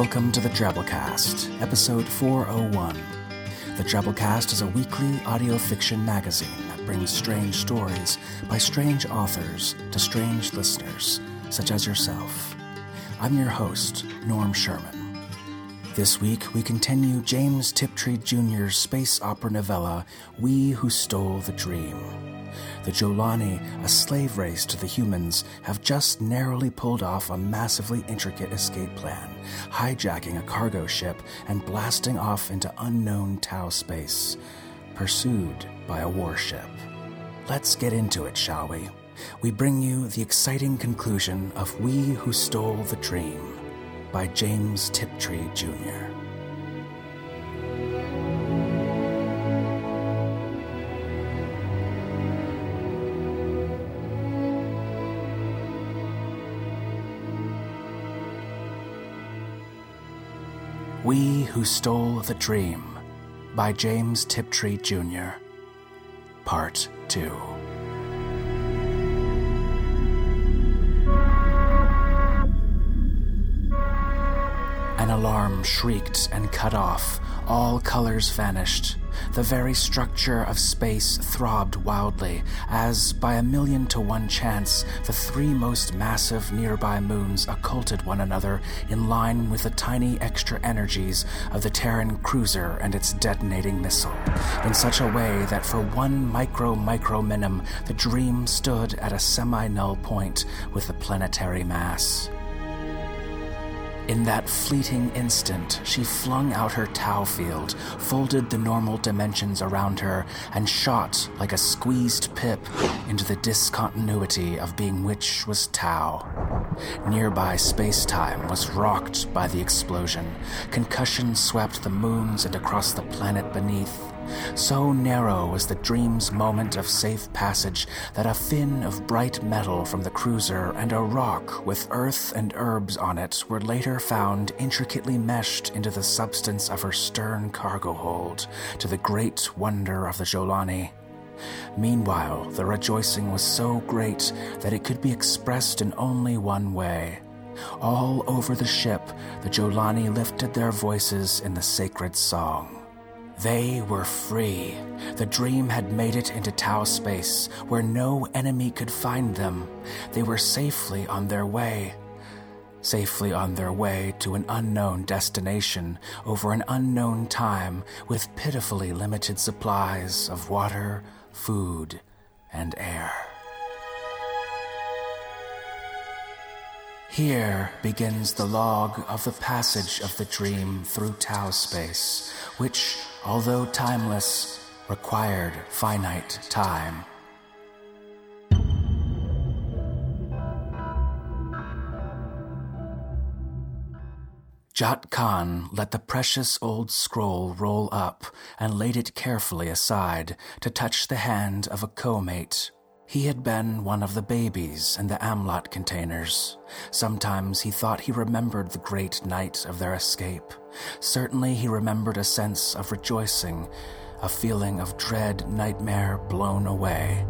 Welcome to the Drabblecast, episode 401. The Drabblecast is a weekly audio fiction magazine that brings strange stories by strange authors to strange listeners, such as yourself. I'm your host, Norm Sherman. This week, we continue James Tiptree Jr.'s space opera novella, We Who Stole the Dream. The Jolani, a slave race to the humans, have just narrowly pulled off a massively intricate escape plan, hijacking a cargo ship and blasting off into unknown Tau space, pursued by a warship. Let's get into it, shall we? We bring you the exciting conclusion of We Who Stole the Dream by James Tiptree Jr. We Who Stole the Dream by James Tiptree Jr. Part 2. An alarm shrieked and cut off. All colors vanished. The very structure of space throbbed wildly as, by a million to one chance, the three most massive nearby moons occulted one another in line with the tiny extra energies of the Terran cruiser and its detonating missile, in such a way that for one micro micro minim, the dream stood at a semi null point with the planetary mass. In that fleeting instant, she flung out her Tau field, folded the normal dimensions around her, and shot like a squeezed pip into the discontinuity of being which was Tau. Nearby space time was rocked by the explosion. Concussion swept the moons and across the planet beneath. So narrow was the dream's moment of safe passage that a fin of bright metal from the cruiser and a rock with earth and herbs on it were later found intricately meshed into the substance of her stern cargo hold, to the great wonder of the Jolani. Meanwhile, the rejoicing was so great that it could be expressed in only one way. All over the ship, the Jolani lifted their voices in the sacred song. They were free. The dream had made it into Tau space, where no enemy could find them. They were safely on their way. Safely on their way to an unknown destination over an unknown time with pitifully limited supplies of water, food, and air. Here begins the log of the passage of the dream through Tau space, which, although timeless, required finite time. Jat Khan let the precious old scroll roll up and laid it carefully aside to touch the hand of a co-mate. He had been one of the babies in the Amlot containers. Sometimes he thought he remembered the great night of their escape. Certainly he remembered a sense of rejoicing, a feeling of dread nightmare blown away.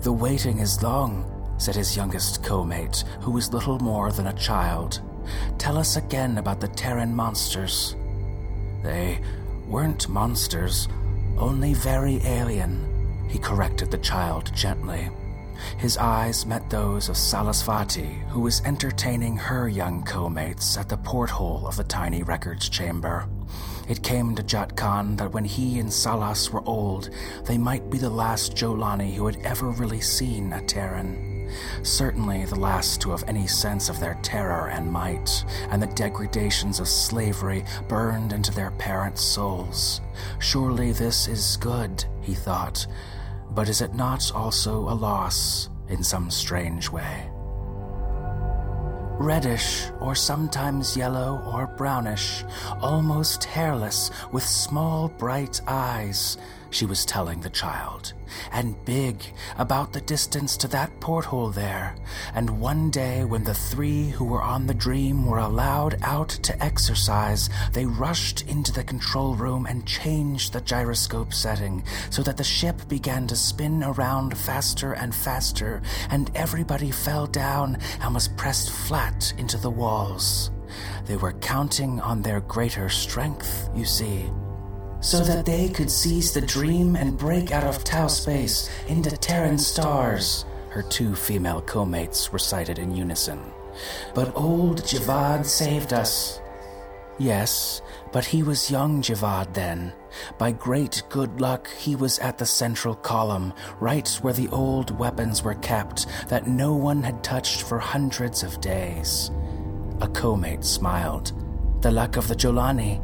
The waiting is long, said his youngest co-mate, who was little more than a child. Tell us again about the Terran monsters. They weren't monsters, only very alien, he corrected the child gently. His eyes met those of Salasvati, who was entertaining her young co-mates at the porthole of the tiny records chamber. It came to Jat Khan that when he and Salas were old, they might be the last Jolani who had ever really seen a Terran. Certainly the last to have any sense of their terror and might, and the degradations of slavery burned into their parents' souls. Surely this is good, he thought, but is it not also a loss in some strange way? Reddish, or sometimes yellow or brownish, almost hairless, with small bright eyes, she was telling the child, and big, about the distance to that porthole there. And one day, when the three who were on the dream were allowed out to exercise, they rushed into the control room and changed the gyroscope setting so that the ship began to spin around faster and faster, and everybody fell down and was pressed flat into the walls. They were counting on their greater strength, you see. So that they could seize the dream and break out of Tau space into Terran stars, her two female co-mates recited in unison. But old Javad saved us. Yes, but he was young Javad then. By great good luck, he was at the central column, right where the old weapons were kept that no one had touched for hundreds of days. A co-mate smiled. The luck of the Jolani?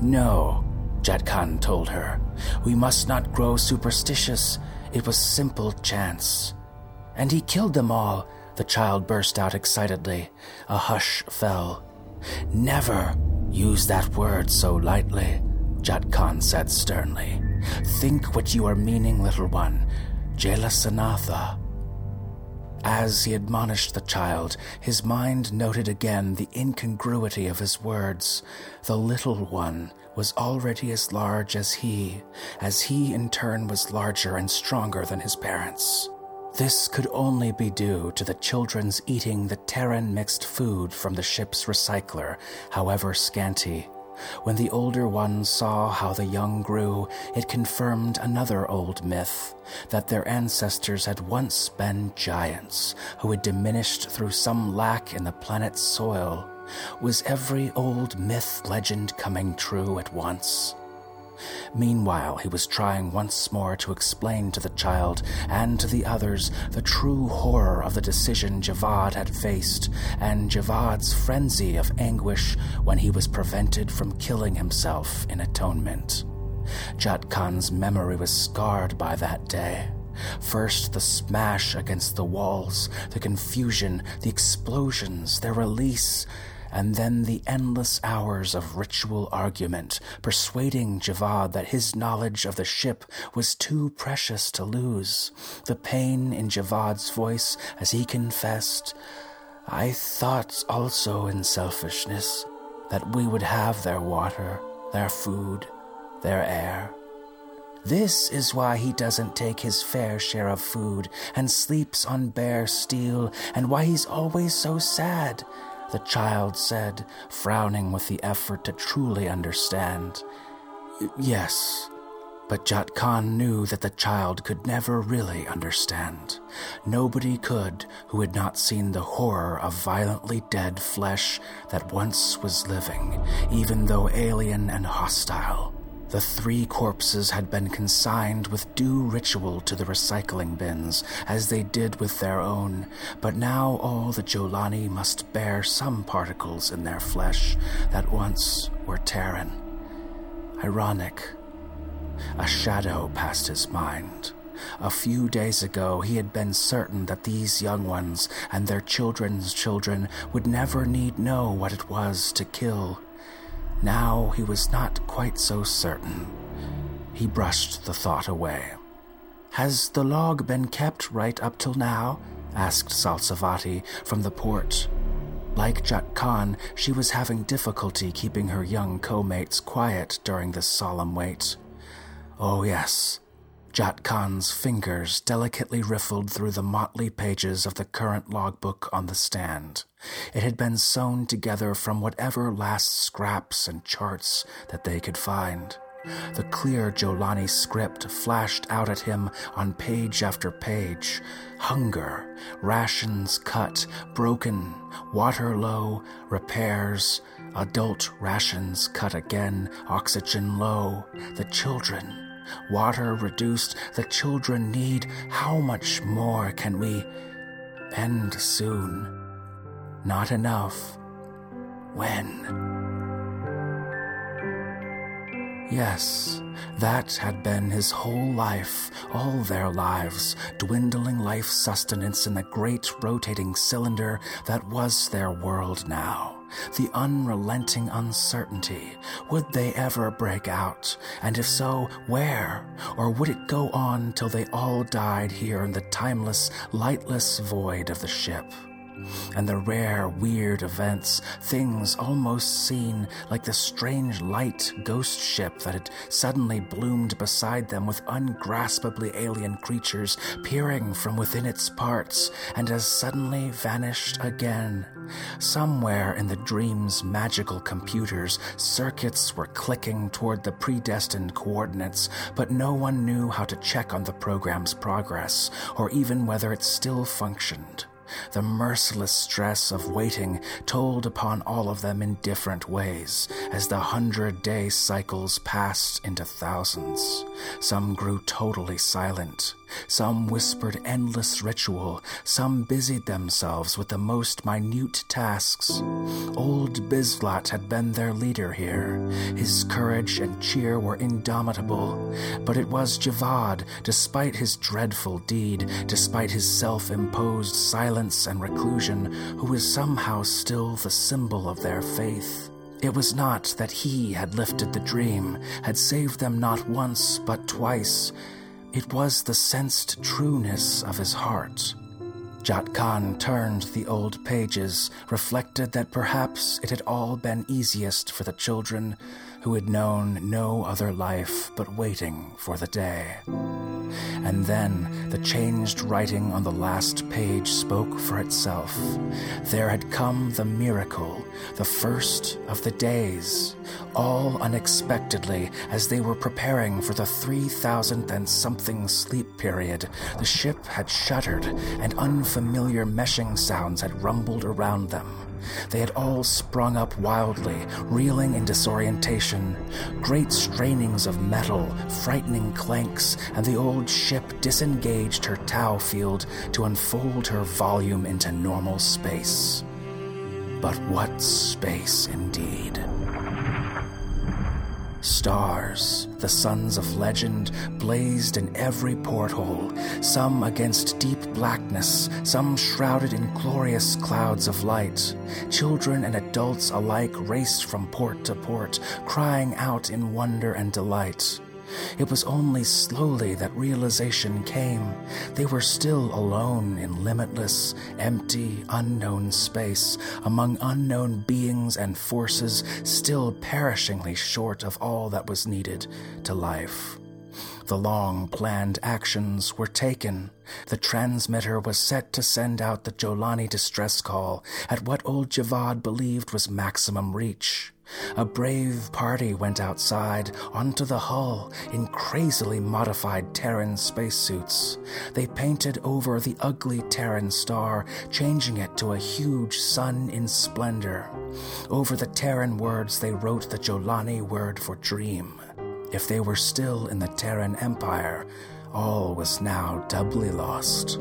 No, Jat Khan told her. We must not grow superstitious. It was simple chance. And he killed them all, the child burst out excitedly. A hush fell. Never use that word so lightly, Jat Khan said sternly. Think what you are meaning, little one. Jela Sanatha. As he admonished the child, his mind noted again the incongruity of his words. The little one was already as large as he, as he in turn was larger and stronger than his parents. This could only be due to the children's eating the Terran mixed food from the ship's recycler, however scanty. When the older ones saw how the young grew, it confirmed another old myth that their ancestors had once been giants who had diminished through some lack in the planet's soil. Was every old myth legend coming true at once? Meanwhile, he was trying once more to explain to the child and to the others the true horror of the decision Javad had faced and Javad's frenzy of anguish when he was prevented from killing himself in atonement. Jat Khan's memory was scarred by that day. First, the smash against the walls, the confusion, the explosions, their release, and then the endless hours of ritual argument, persuading Javad that his knowledge of the ship was too precious to lose. The pain in Javad's voice as he confessed, I thought also in selfishness that we would have their water, their food, their air. This is why he doesn't take his fair share of food and sleeps on bare steel, and why he's always so sad the child said, frowning with the effort to truly understand. Yes, but Jat Khan knew that the child could never really understand. Nobody could who had not seen the horror of violently dead flesh that once was living, even though alien and hostile. The three corpses had been consigned with due ritual to the recycling bins, as they did with their own, but now all the Jolani must bear some particles in their flesh that once were Terran. Ironic. A shadow passed his mind. A few days ago, he had been certain that these young ones and their children's children would never need know what it was to kill now he was not quite so certain. He brushed the thought away. Has the log been kept right up till now? asked Salsavati from the port. Like Jat Khan, she was having difficulty keeping her young co-mates quiet during this solemn wait. Oh yes, Jat Khan's fingers delicately riffled through the motley pages of the current logbook on the stand. It had been sewn together from whatever last scraps and charts that they could find. The clear Jolani script flashed out at him on page after page. Hunger, rations cut, broken, water low, repairs, adult rations cut again, oxygen low, the children, water reduced, the children need. How much more can we end soon? Not enough. When? Yes, that had been his whole life, all their lives, dwindling life sustenance in the great rotating cylinder that was their world now the unrelenting uncertainty. Would they ever break out? And if so, where? Or would it go on till they all died here in the timeless, lightless void of the ship? And the rare, weird events, things almost seen like the strange light ghost ship that had suddenly bloomed beside them with ungraspably alien creatures peering from within its parts and has suddenly vanished again. Somewhere in the dream's magical computers, circuits were clicking toward the predestined coordinates, but no one knew how to check on the program's progress or even whether it still functioned. The merciless stress of waiting told upon all of them in different ways as the hundred day cycles passed into thousands. Some grew totally silent. Some whispered endless ritual. Some busied themselves with the most minute tasks. Old Bizlat had been their leader here. His courage and cheer were indomitable. But it was Javad, despite his dreadful deed, despite his self imposed silence and reclusion, who was somehow still the symbol of their faith. It was not that he had lifted the dream, had saved them not once but twice. It was the sensed trueness of his heart. Jat Khan turned the old pages, reflected that perhaps it had all been easiest for the children who had known no other life but waiting for the day. And then the changed writing on the last page spoke for itself. There had come the miracle, the first of the days, all unexpectedly as they were preparing for the 3,000th and something sleep period. The ship had shuddered, and unfamiliar meshing sounds had rumbled around them. They had all sprung up wildly, reeling in disorientation. Great strainings of metal, frightening clanks, and the old ship disengaged her Tau field to unfold her volume into normal space. But what space indeed? Stars, the suns of legend, blazed in every porthole, some against deep blackness, some shrouded in glorious clouds of light. Children and adults alike raced from port to port, crying out in wonder and delight. It was only slowly that realization came. They were still alone in limitless, empty, unknown space, among unknown beings and forces still perishingly short of all that was needed to life. The long planned actions were taken. The transmitter was set to send out the Jolani distress call at what old Javad believed was maximum reach. A brave party went outside onto the hull in crazily modified Terran spacesuits. They painted over the ugly Terran star, changing it to a huge sun in splendor. Over the Terran words, they wrote the Jolani word for dream. If they were still in the Terran Empire, all was now doubly lost.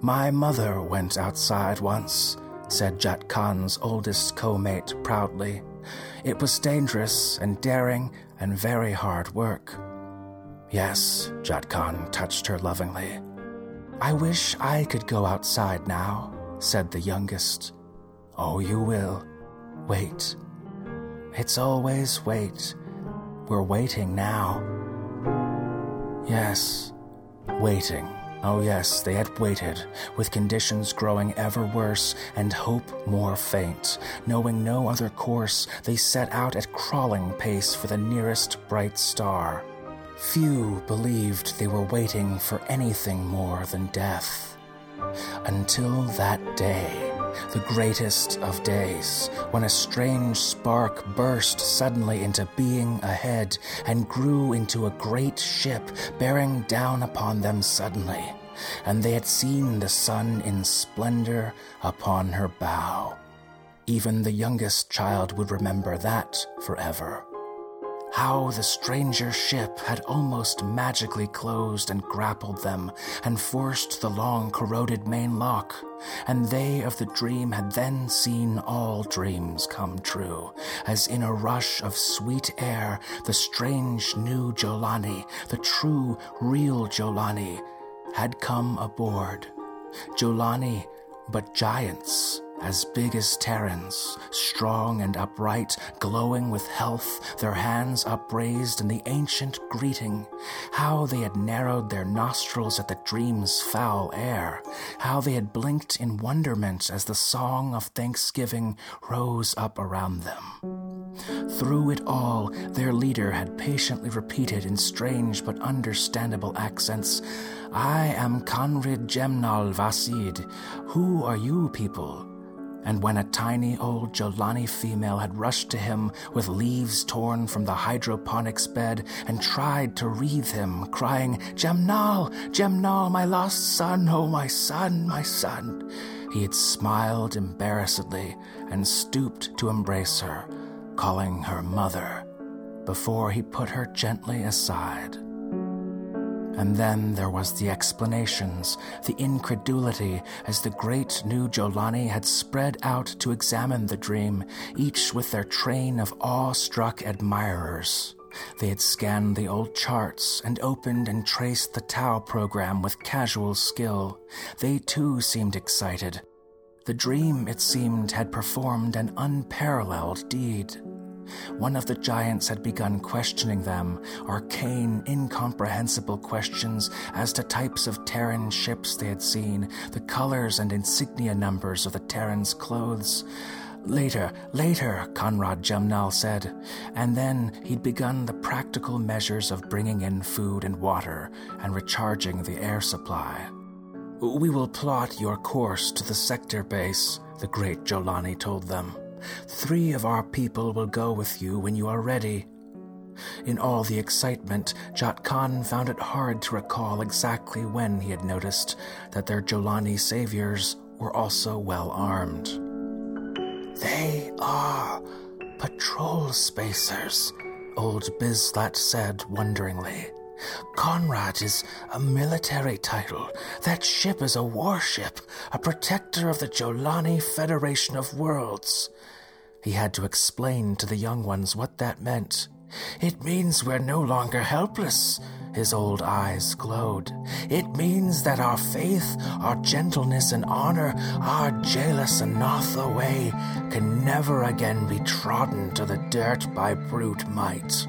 My mother went outside once said Jat Khan's oldest co-mate proudly. It was dangerous and daring and very hard work. Yes, Jat Khan touched her lovingly. I wish I could go outside now, said the youngest. Oh, you will. Wait. It's always wait. We're waiting now. Yes, waiting. Oh, yes, they had waited, with conditions growing ever worse and hope more faint. Knowing no other course, they set out at crawling pace for the nearest bright star. Few believed they were waiting for anything more than death. Until that day the greatest of days, when a strange spark burst suddenly into being ahead and grew into a great ship bearing down upon them suddenly, and they had seen the sun in splendor upon her bow. Even the youngest child would remember that forever. How the stranger ship had almost magically closed and grappled them and forced the long corroded main lock, and they of the dream had then seen all dreams come true, as in a rush of sweet air the strange new Jolani, the true, real Jolani, had come aboard. Jolani, but giants as big as Terrans, strong and upright, glowing with health, their hands upraised in the ancient greeting. How they had narrowed their nostrils at the dream's foul air. How they had blinked in wonderment as the song of thanksgiving rose up around them. Through it all, their leader had patiently repeated in strange but understandable accents, I am Conrid Gemnal Vasid. Who are you people? And when a tiny old Jolani female had rushed to him with leaves torn from the hydroponics bed and tried to wreathe him, crying, Jemnal, Jemnal, my lost son, oh my son, my son. He had smiled embarrassedly and stooped to embrace her, calling her mother, before he put her gently aside. And then there was the explanations, the incredulity, as the great new Jolani had spread out to examine the dream, each with their train of awe-struck admirers. They had scanned the old charts and opened and traced the Tau program with casual skill. They too seemed excited. The dream, it seemed, had performed an unparalleled deed. One of the giants had begun questioning them, arcane, incomprehensible questions as to types of Terran ships they had seen, the colors and insignia numbers of the Terrans' clothes. Later, later, Conrad Jemnal said, and then he'd begun the practical measures of bringing in food and water and recharging the air supply. We will plot your course to the sector base, the great Jolani told them. Three of our people will go with you when you are ready. In all the excitement, Jat Khan found it hard to recall exactly when he had noticed that their Jolani saviors were also well armed. They are patrol spacers, old Bizlat said wonderingly. Conrad is a military title. That ship is a warship, a protector of the Jolani Federation of Worlds. He had to explain to the young ones what that meant. It means we're no longer helpless. His old eyes glowed. It means that our faith, our gentleness and honor, our Jalis and Notha way can never again be trodden to the dirt by brute might.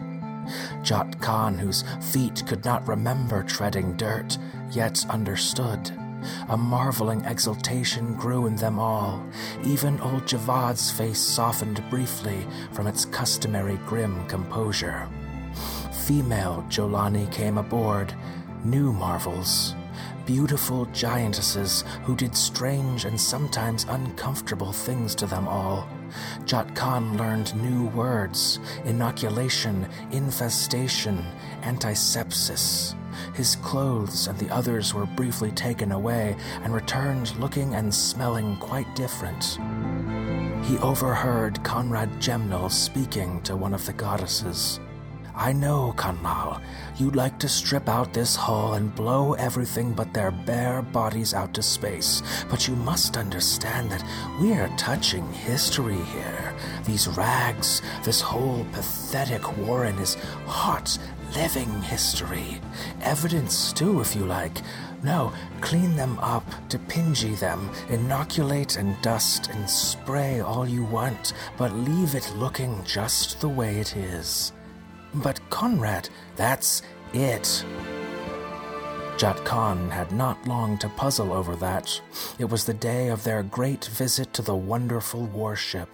Jat Khan, whose feet could not remember treading dirt, yet understood. A marveling exultation grew in them all. Even old Javad's face softened briefly from its customary grim composure. Female Jolani came aboard, new marvels, beautiful giantesses who did strange and sometimes uncomfortable things to them all. Jat Khan learned new words inoculation, infestation, antisepsis. His clothes and the others were briefly taken away and returned looking and smelling quite different. He overheard Conrad Jemnal speaking to one of the goddesses. I know, Kanlal, you'd like to strip out this hull and blow everything but their bare bodies out to space, but you must understand that we're touching history here. These rags, this whole pathetic warren is hot, living history. Evidence, too, if you like. No, clean them up, depingy them, inoculate and dust and spray all you want, but leave it looking just the way it is. But Conrad, that's it. Jat Khan had not long to puzzle over that. It was the day of their great visit to the wonderful warship.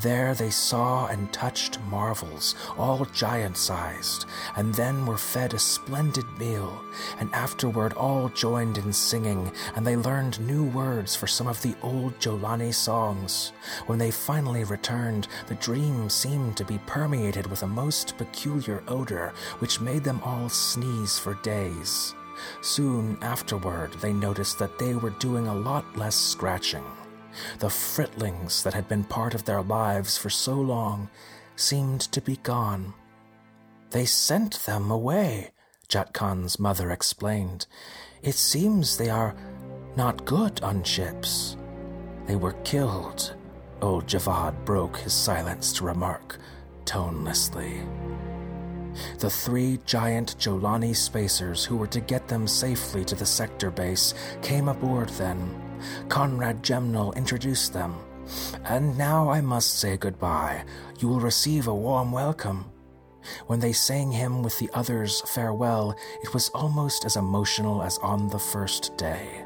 There they saw and touched marvels, all giant sized, and then were fed a splendid meal, and afterward all joined in singing, and they learned new words for some of the old Jolani songs. When they finally returned, the dream seemed to be permeated with a most peculiar odor, which made them all sneeze for days. Soon afterward, they noticed that they were doing a lot less scratching. The fritlings that had been part of their lives for so long seemed to be gone. They sent them away, Jat Khan's mother explained. It seems they are not good on ships. They were killed, old Javad broke his silence to remark, tonelessly. The three giant Jolani spacers who were to get them safely to the sector base came aboard then Conrad Gemnal introduced them. And now I must say goodbye. You will receive a warm welcome. When they sang him with the others farewell, it was almost as emotional as on the first day.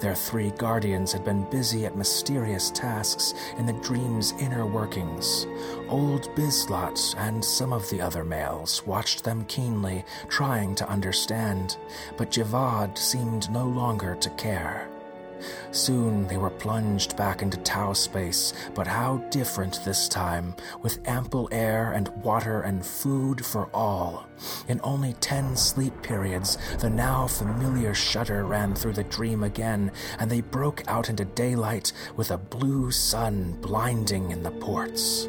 Their three guardians had been busy at mysterious tasks in the dream's inner workings. Old Bizlat and some of the other males watched them keenly, trying to understand, but Javad seemed no longer to care. Soon they were plunged back into Tau space, but how different this time, with ample air and water and food for all. In only ten sleep periods, the now familiar shudder ran through the dream again, and they broke out into daylight with a blue sun blinding in the ports.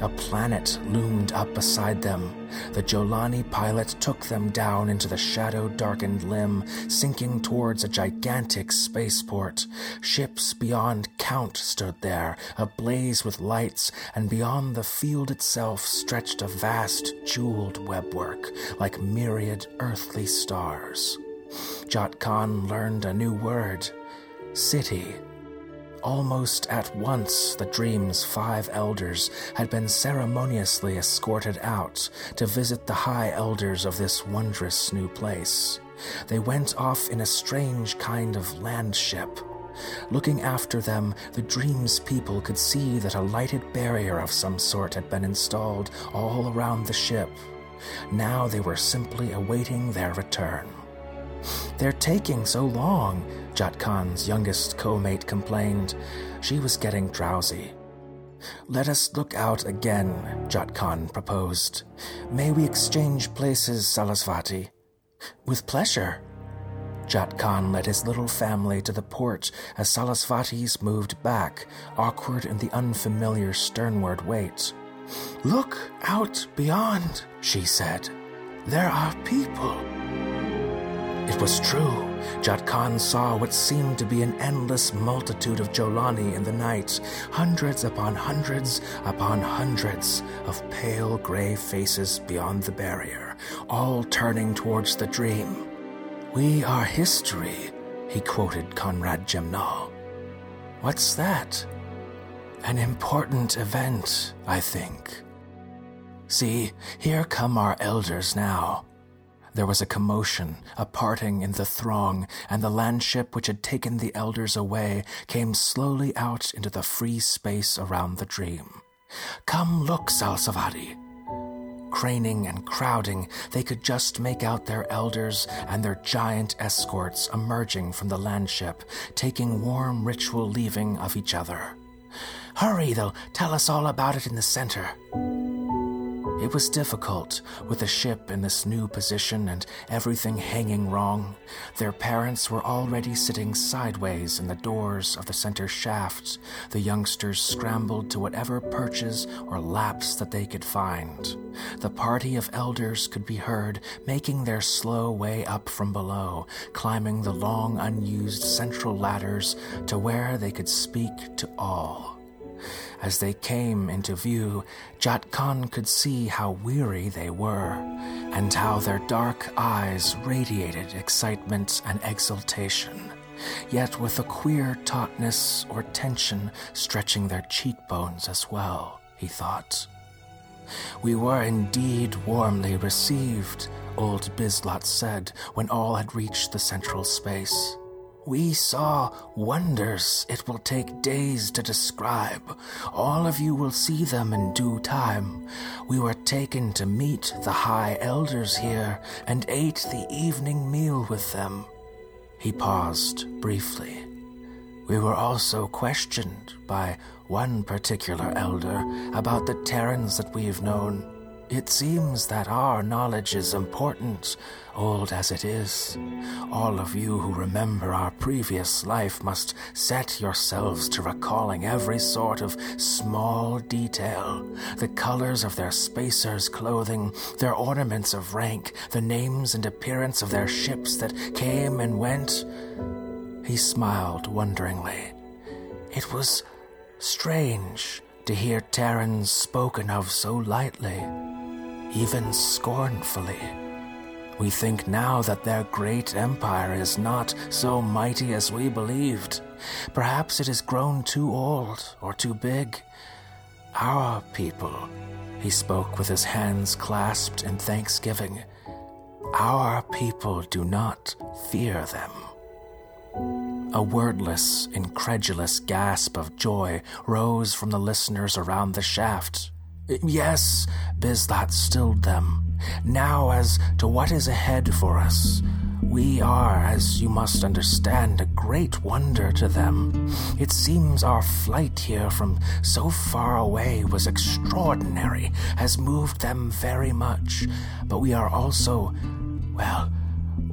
A planet loomed up beside them. The Jolani pilot took them down into the shadow darkened limb, sinking towards a gigantic spaceport. Ships beyond count stood there, ablaze with lights, and beyond the field itself stretched a vast jeweled webwork, like myriad earthly stars. Jat Khan learned a new word city. Almost at once, the dream's five elders had been ceremoniously escorted out to visit the high elders of this wondrous new place. They went off in a strange kind of landship. Looking after them, the dream's people could see that a lighted barrier of some sort had been installed all around the ship. Now they were simply awaiting their return. They're taking so long, Jat Khan's youngest co mate complained. She was getting drowsy. Let us look out again, Jat Khan proposed. May we exchange places, Sarasvati? With pleasure. Jat Khan led his little family to the port as Sarasvati's moved back, awkward in the unfamiliar sternward wait. Look out beyond, she said. There are people. It was true. Jat Khan saw what seemed to be an endless multitude of Jolani in the night, hundreds upon hundreds upon hundreds of pale gray faces beyond the barrier, all turning towards the dream. We are history, he quoted Conrad Gemnal. What's that? An important event, I think. See, here come our elders now. There was a commotion, a parting in the throng, and the landship which had taken the elders away came slowly out into the free space around the dream. Come look, Salsavati. Craning and crowding, they could just make out their elders and their giant escorts emerging from the landship, taking warm ritual leaving of each other. Hurry, they'll tell us all about it in the center. It was difficult, with the ship in this new position and everything hanging wrong. Their parents were already sitting sideways in the doors of the center shaft. The youngsters scrambled to whatever perches or laps that they could find. The party of elders could be heard making their slow way up from below, climbing the long unused central ladders to where they could speak to all. As they came into view, Jat Khan could see how weary they were, and how their dark eyes radiated excitement and exultation, yet with a queer tautness or tension stretching their cheekbones as well, he thought. We were indeed warmly received, old Bizlat said when all had reached the central space. We saw wonders it will take days to describe. All of you will see them in due time. We were taken to meet the high elders here and ate the evening meal with them. He paused briefly. We were also questioned by one particular elder about the Terrans that we've known. It seems that our knowledge is important, old as it is. All of you who remember our previous life must set yourselves to recalling every sort of small detail the colors of their spacers' clothing, their ornaments of rank, the names and appearance of their ships that came and went. He smiled wonderingly. It was strange to hear Terrans spoken of so lightly even scornfully. We think now that their great empire is not so mighty as we believed. Perhaps it has grown too old or too big. Our people, he spoke with his hands clasped in thanksgiving, our people do not fear them. A wordless, incredulous gasp of joy rose from the listeners around the shaft. Yes, Bizlat stilled them. Now, as to what is ahead for us, we are, as you must understand, a great wonder to them. It seems our flight here from so far away was extraordinary, has moved them very much, but we are also, well,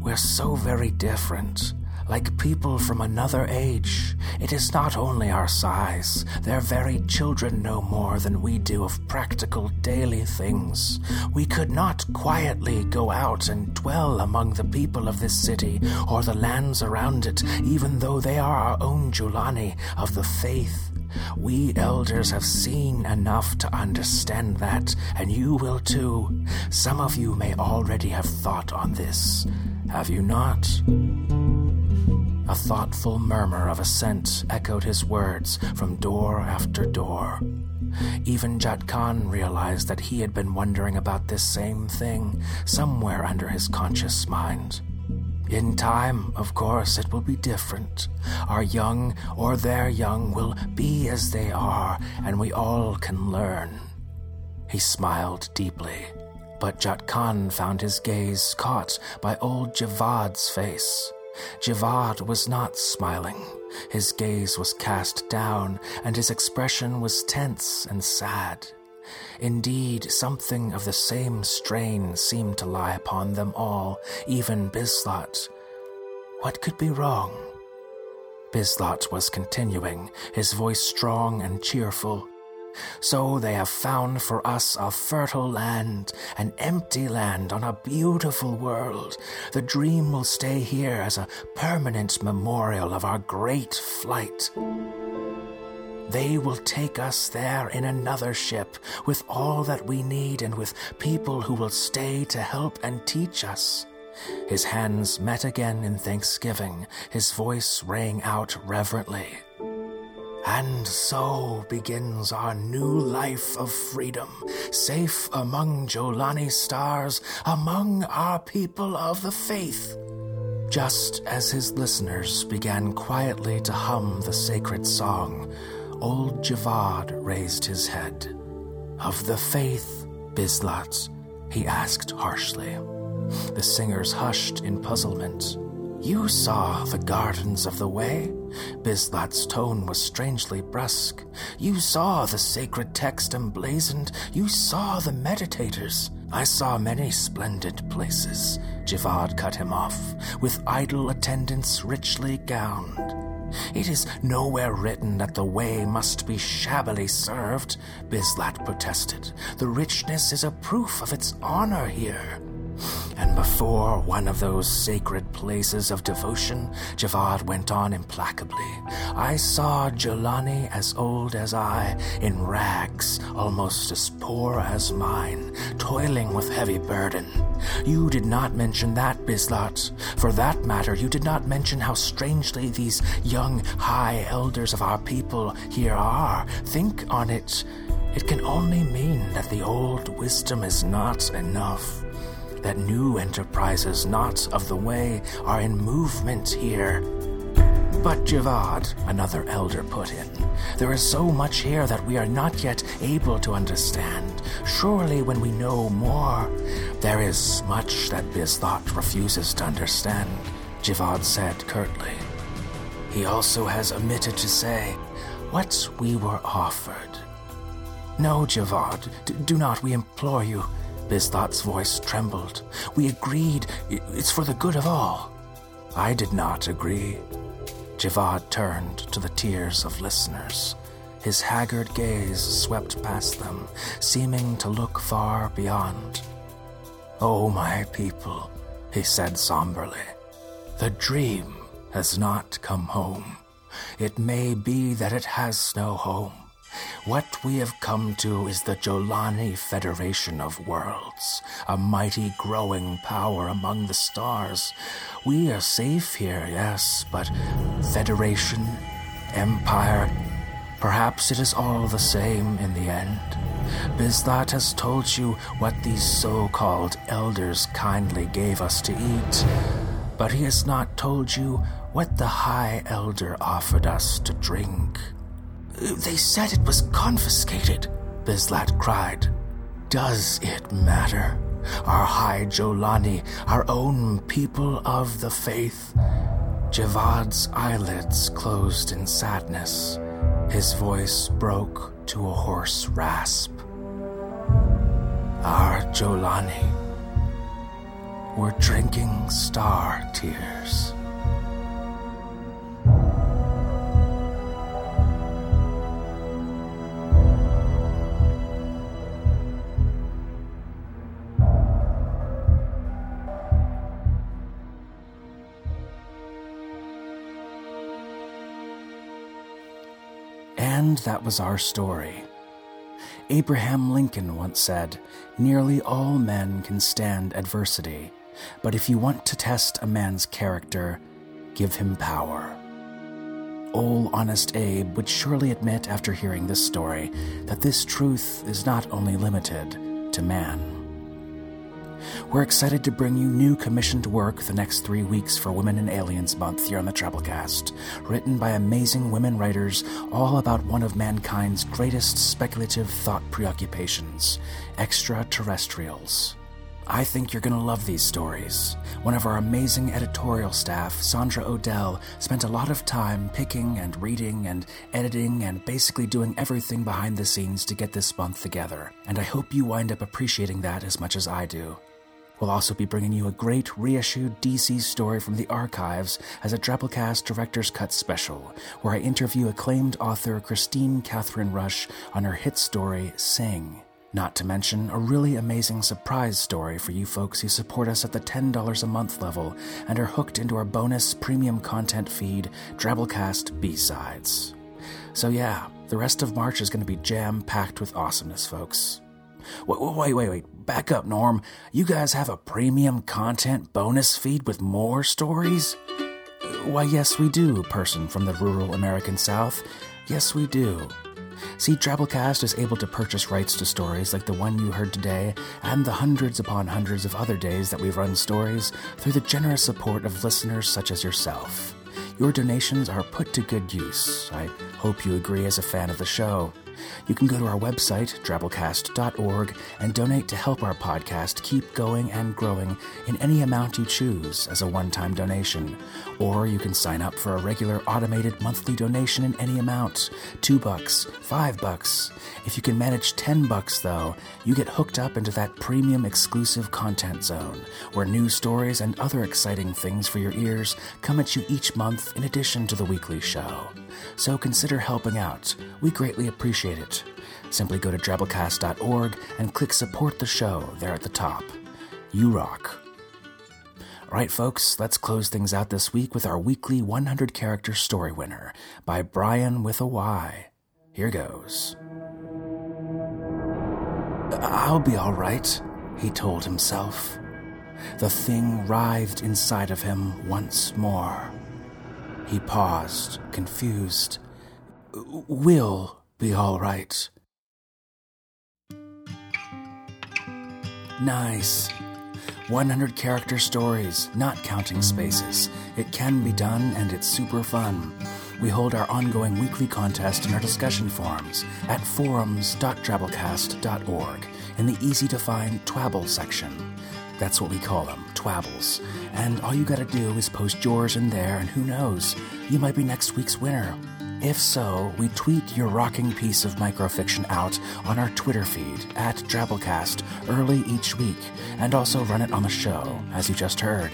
we're so very different like people from another age. It is not only our size, their very children know more than we do of practical daily things. We could not quietly go out and dwell among the people of this city or the lands around it, even though they are our own Jolani of the faith. We elders have seen enough to understand that, and you will too. Some of you may already have thought on this. Have you not? A thoughtful murmur of assent echoed his words from door after door. Even Jat Khan realized that he had been wondering about this same thing somewhere under his conscious mind. In time, of course, it will be different. Our young or their young will be as they are, and we all can learn. He smiled deeply, but Jat Khan found his gaze caught by old Javad's face. Javad was not smiling. His gaze was cast down, and his expression was tense and sad. Indeed, something of the same strain seemed to lie upon them all, even Bizlat. What could be wrong? Bizlat was continuing, his voice strong and cheerful. So they have found for us a fertile land, an empty land on a beautiful world. The dream will stay here as a permanent memorial of our great flight. They will take us there in another ship with all that we need and with people who will stay to help and teach us. His hands met again in thanksgiving. His voice rang out reverently. And so begins our new life of freedom, safe among Jolani stars, among our people of the faith. Just as his listeners began quietly to hum the sacred song, old Javad raised his head. Of the faith, Bizlat, he asked harshly. The singers hushed in puzzlement. You saw the gardens of the way? Bizlat's tone was strangely brusque. You saw the sacred text emblazoned. You saw the meditators. I saw many splendid places, Javad cut him off, with idle attendants richly gowned. It is nowhere written that the way must be shabbily served, Bizlat protested. The richness is a proof of its honor here. And before one of those sacred places of devotion, Javad went on implacably. I saw Jolani as old as I, in rags, almost as poor as mine, toiling with heavy burden. You did not mention that, Bizlat. For that matter, you did not mention how strangely these young high elders of our people here are. Think on it. It can only mean that the old wisdom is not enough that new enterprises not of the way are in movement here. But Javad, another elder put in, there is so much here that we are not yet able to understand. Surely, when we know more, there is much that Bizlat refuses to understand, Javad said curtly. He also has omitted to say what we were offered. No, Javad, do not, we implore you. Bizlat's voice trembled. We agreed it's for the good of all. I did not agree. Javad turned to the tiers of listeners. His haggard gaze swept past them, seeming to look far beyond. Oh, my people, he said somberly, the dream has not come home. It may be that it has no home, What we have come to is the Jolani Federation of Worlds, a mighty growing power among the stars. We are safe here, yes, but Federation, Empire, perhaps it is all the same in the end. Bizlat has told you what these so called elders kindly gave us to eat, but he has not told you what the High Elder offered us to drink. They said it was confiscated, Bizlat cried. Does it matter? Our High Jolani, our own people of the faith. Javad's eyelids closed in sadness. His voice broke to a hoarse rasp. Our Jolani were drinking star tears. That was our story. Abraham Lincoln once said, Nearly all men can stand adversity, but if you want to test a man's character, give him power. Old Honest Abe would surely admit after hearing this story that this truth is not only limited to man. We're excited to bring you new commissioned work the next three weeks for Women and Aliens Month here on the Drabblecast, written by amazing women writers, all about one of mankind's greatest speculative thought preoccupations extraterrestrials. I think you're going to love these stories. One of our amazing editorial staff, Sandra Odell, spent a lot of time picking and reading and editing and basically doing everything behind the scenes to get this month together. And I hope you wind up appreciating that as much as I do. We'll also be bringing you a great reissued DC story from the archives as a Drabblecast Director's Cut special, where I interview acclaimed author Kristine Kathryn Rusch on her hit story, Sing. Not to mention a really amazing surprise story for you folks who support us at the $10 a month level and are hooked into our bonus premium content feed, Drabblecast B-Sides. So yeah, the rest of March is going to be jam-packed with awesomeness, folks. Wait, wait, wait, wait. Back up, Norm. You guys have a premium content bonus feed with more stories? Why, yes, we do, person from the rural American South. Yes, we do. See, Drabblecast is able to purchase rights to stories like the one you heard today and the hundreds upon hundreds of other days that we've run stories through the generous support of listeners such as yourself. Your donations are put to good use. I hope you agree as a fan of the show. You can go to our website, drabblecast.org, and donate to help our podcast keep going and growing in any amount you choose as a one time donation. Or you can sign up for a regular automated monthly donation in any amount two bucks, five bucks. If you can manage 10 bucks, though, you get hooked up into that premium exclusive content zone where new stories and other exciting things for your ears come at you each month in addition to the weekly show. So consider helping out. We greatly appreciate it. Simply go to drabblecast.org and click support the show there at the top. You rock. All right, folks, let's close things out this week with our weekly 100 character story winner by Brian with a Y. Here goes. I'll be all right, he told himself. The thing writhed inside of him once more. He paused, confused. We'll be all right. Nice. 100 character stories, not counting spaces. It can be done and it's super fun. We hold our ongoing weekly contest in our discussion forums at forums.drabblecast.org in the easy to find Twabble section. That's what we call them, twabbles. And all you gotta do is post yours in there, and who knows, you might be next week's winner. If so, we tweet your rocking piece of microfiction out on our Twitter feed at Drabblecast early each week, and also run it on the show, as you just heard.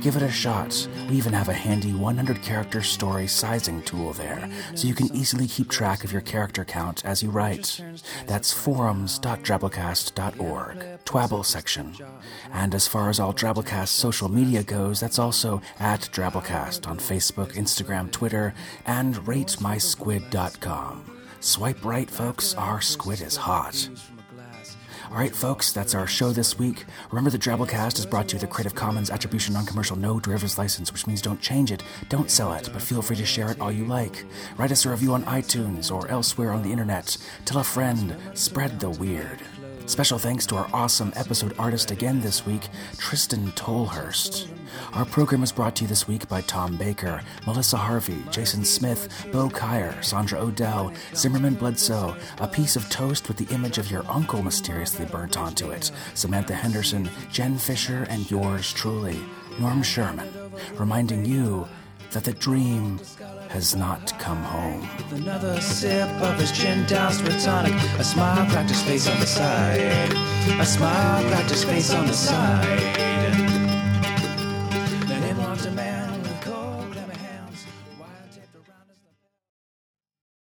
Give it a shot. We even have a handy 100 character story sizing tool there, so you can easily keep track of your character count as you write. That's forums.drabblecast.org, Twabble section. And as far as all Drabblecast social media goes, that's also at Drabblecast on Facebook, Instagram, Twitter, and ratemysquid.com. Swipe right, folks, our squid is hot. All right, folks, that's our show this week. Remember, the Drabblecast is brought to you with a Creative Commons Attribution Non Commercial No Derivatives license, which means don't change it, don't sell it, but feel free to share it all you like. Write us a review on iTunes or elsewhere on the internet. Tell a friend, spread the weird. Special thanks to our awesome episode artist again this week, Tristan Tolhurst. Our program is brought to you this week by Tom Baker, Melissa Harvey, Jason Smith, Bo Kyer, Sandra Odell, Zimmerman Bledsoe, a piece of toast with the image of your uncle mysteriously burnt onto it, Samantha Henderson, Jen Fisher, and yours truly, Norm Sherman, reminding you that the dream has not come home. With Another sip of his gin doused with tonic. A smile cracked his face on the side. A smile cracked his face on the side.